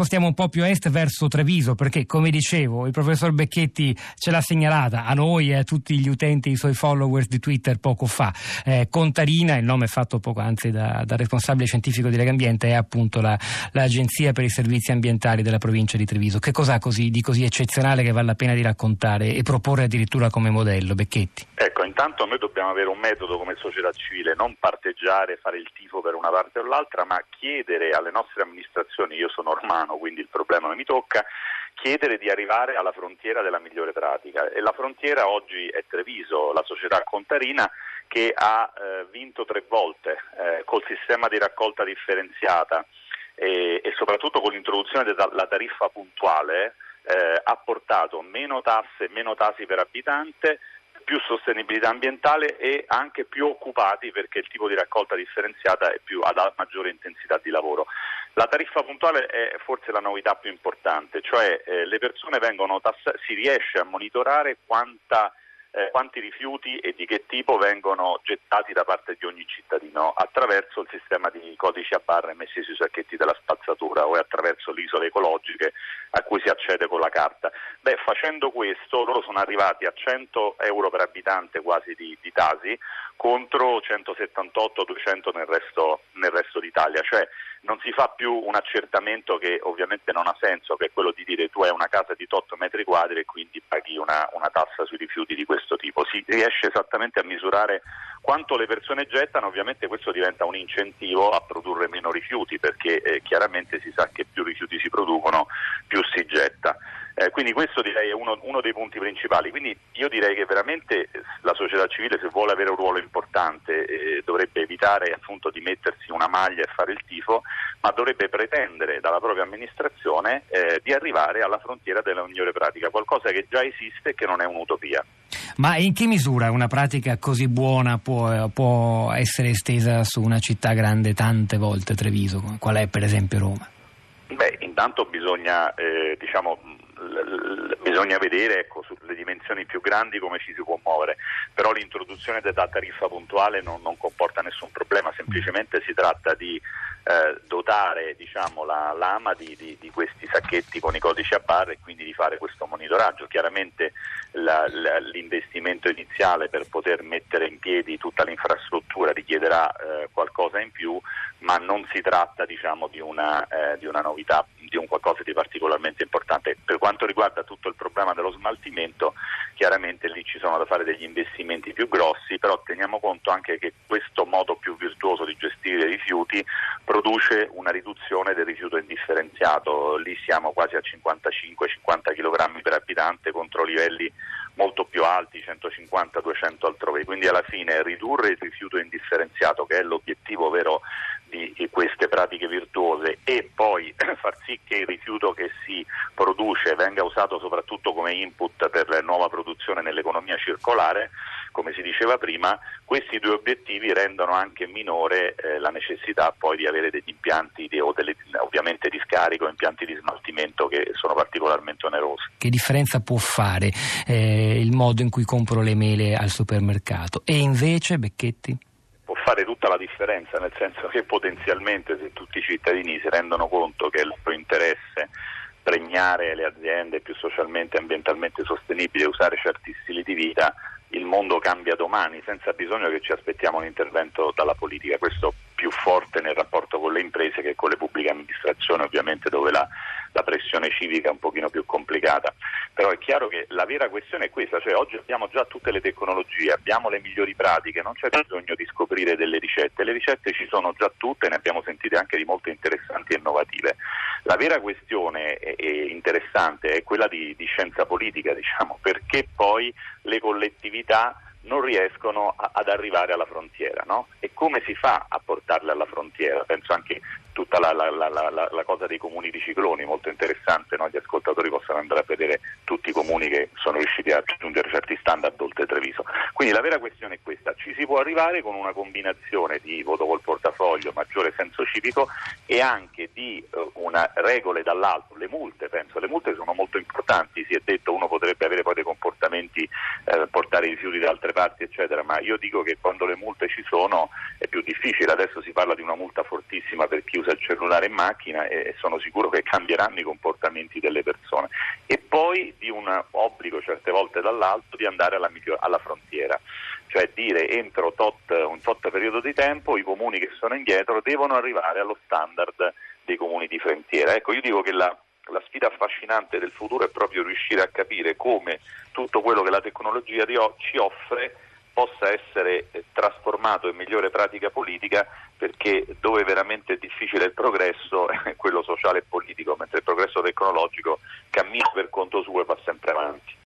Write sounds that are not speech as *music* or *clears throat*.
spostiamo un po' più est verso Treviso, perché come dicevo, il professor Becchetti ce l'ha segnalata a noi e a tutti gli utenti, i suoi followers di Twitter poco fa. Eh, Contarina, il nome fatto poco anzi da, da responsabile scientifico di Legambiente, è appunto la, l'Agenzia per i Servizi Ambientali della provincia di Treviso. Che cos'ha così, di così eccezionale che vale la pena di raccontare e proporre addirittura come modello, Becchetti? Intanto noi dobbiamo avere un metodo come società civile, non parteggiare, fare il tifo per una parte o l'altra, ma chiedere alle nostre amministrazioni, io sono ormano, quindi il problema non mi tocca, chiedere di arrivare alla frontiera della migliore pratica. E la frontiera oggi è Treviso, la società contarina che ha eh, vinto tre volte eh, col sistema di raccolta differenziata e, e soprattutto con l'introduzione della tariffa puntuale eh, ha portato meno tasse, meno tasi per abitante, più sostenibilità ambientale e anche più occupati perché il tipo di raccolta differenziata è più, ha maggiore intensità di lavoro. La tariffa puntuale è forse la novità più importante, cioè eh, le persone vengono tassate, si riesce a monitorare quanta eh, quanti rifiuti e di che tipo vengono gettati da parte di ogni cittadino attraverso il sistema di codici a barre messi sui sacchetti della spazzatura o attraverso le isole ecologiche a cui si accede con la carta. Beh, facendo questo loro sono arrivati a 100 euro per abitante quasi di, di Tasi contro 178-200 nel resto, nel resto d'Italia, cioè non si fa più un accertamento che ovviamente non ha senso, che è quello di dire tu hai una casa di 8 metri quadri e quindi paghi una, una tassa sui rifiuti di questo tipo. Si riesce esattamente a misurare quanto le persone gettano, ovviamente questo diventa un incentivo a produrre meno rifiuti perché eh, chiaramente si sa che più rifiuti si producono più si getta. Eh, quindi questo direi è uno, uno, dei punti principali. Quindi io direi che veramente la società civile se vuole avere un ruolo importante eh, dovrebbe evitare appunto di mettersi una maglia e fare il tifo, ma dovrebbe pretendere dalla propria amministrazione eh, di arrivare alla frontiera della migliore pratica, qualcosa che già esiste e che non è un'utopia. Ma in che misura una pratica così buona può, può essere estesa su una città grande tante volte Treviso, qual è per esempio Roma? Beh, intanto bisogna eh, diciamo, bisogna vedere ecco, sulle dimensioni più grandi come ci si può muovere, però l'introduzione della tariffa puntuale non, non comporta nessun problema, semplicemente si tratta di eh, dotare diciamo, la lama di, di, di, questi sacchetti con i codici a barre e quindi di fare questo monitoraggio. Chiaramente la, la, l'investimento iniziale per poter mettere in piedi tutta l'infrastruttura richiederà eh, qualcosa in più, ma non si tratta diciamo, di, una, eh, di una novità di un qualcosa di particolarmente importante. Per quanto riguarda tutto il problema dello smaltimento, chiaramente lì ci sono da fare degli investimenti più grossi, però teniamo conto anche che questo modo più virtuoso di gestire i rifiuti produce una riduzione del rifiuto indifferenziato, lì siamo quasi a 55-50 kg per abitante contro livelli molto più alti, 150-200 altrove, quindi alla fine ridurre il rifiuto indifferenziato che è l'obiettivo vero di queste pratiche virtuose e poi *clears throat* far sì che il rifiuto che si produce venga usato soprattutto come input per la nuova produzione nell'economia circolare, come si diceva prima, questi due obiettivi rendono anche minore eh, la necessità poi di avere degli impianti di, o delle, ovviamente di scarico, impianti di smaltimento che sono particolarmente onerosi. Che differenza può fare eh, il modo in cui compro le mele al supermercato? E invece, Becchetti? Fare tutta la differenza, nel senso che potenzialmente se tutti i cittadini si rendono conto che è il loro interesse premiare le aziende più socialmente e ambientalmente sostenibili e usare certi stili di vita, il mondo cambia domani senza bisogno che ci aspettiamo un intervento dalla politica. Questo più forte nel rapporto con le imprese che con le pubbliche amministrazioni, ovviamente dove la, la pressione civica è un pochino più complicata. Però è chiaro che la vera questione è questa, cioè oggi abbiamo già tutte le tecnologie, abbiamo le migliori pratiche, non c'è bisogno di scoprire delle ricette, le ricette ci sono già tutte, ne abbiamo sentite anche di molto interessanti e innovative. La vera questione è, interessante è quella di, di scienza politica, diciamo, perché poi le collettività non riescono a, ad arrivare alla frontiera. No? E come si fa a portarle alla frontiera? Penso anche tutta la, la, la, la, cosa dei comuni di cicloni, molto interessante, no? gli ascoltatori possono andare a vedere tutti i comuni che sono riusciti a raggiungere certi standard oltre Treviso. Quindi la vera questione è questa, ci si può arrivare con una combinazione di voto col portafoglio, maggiore senso civico e anche di uh, una regole dall'alto, le multe penso, le multe sono molto importanti, si è detto uno potrebbe avere poi dei comportamenti eh, portare i rifiuti da altre parti, eccetera, ma io dico che quando le multe ci sono è più difficile, adesso si parla di una multa fortissima per chi usa il cellulare in macchina e sono sicuro che cambieranno i comportamenti delle persone e poi di un obbligo certe volte dall'alto di andare alla, alla frontiera cioè dire entro tot, un tot periodo di tempo i comuni che sono indietro devono arrivare allo standard dei comuni di frontiera. Ecco, io dico che la, la sfida affascinante del futuro è proprio riuscire a capire come tutto quello che la tecnologia ci offre possa essere eh, trasformato in migliore pratica politica perché dove veramente è difficile il progresso è *laughs* quello sociale e politico, mentre il progresso tecnologico cammina per conto suo e va sempre avanti.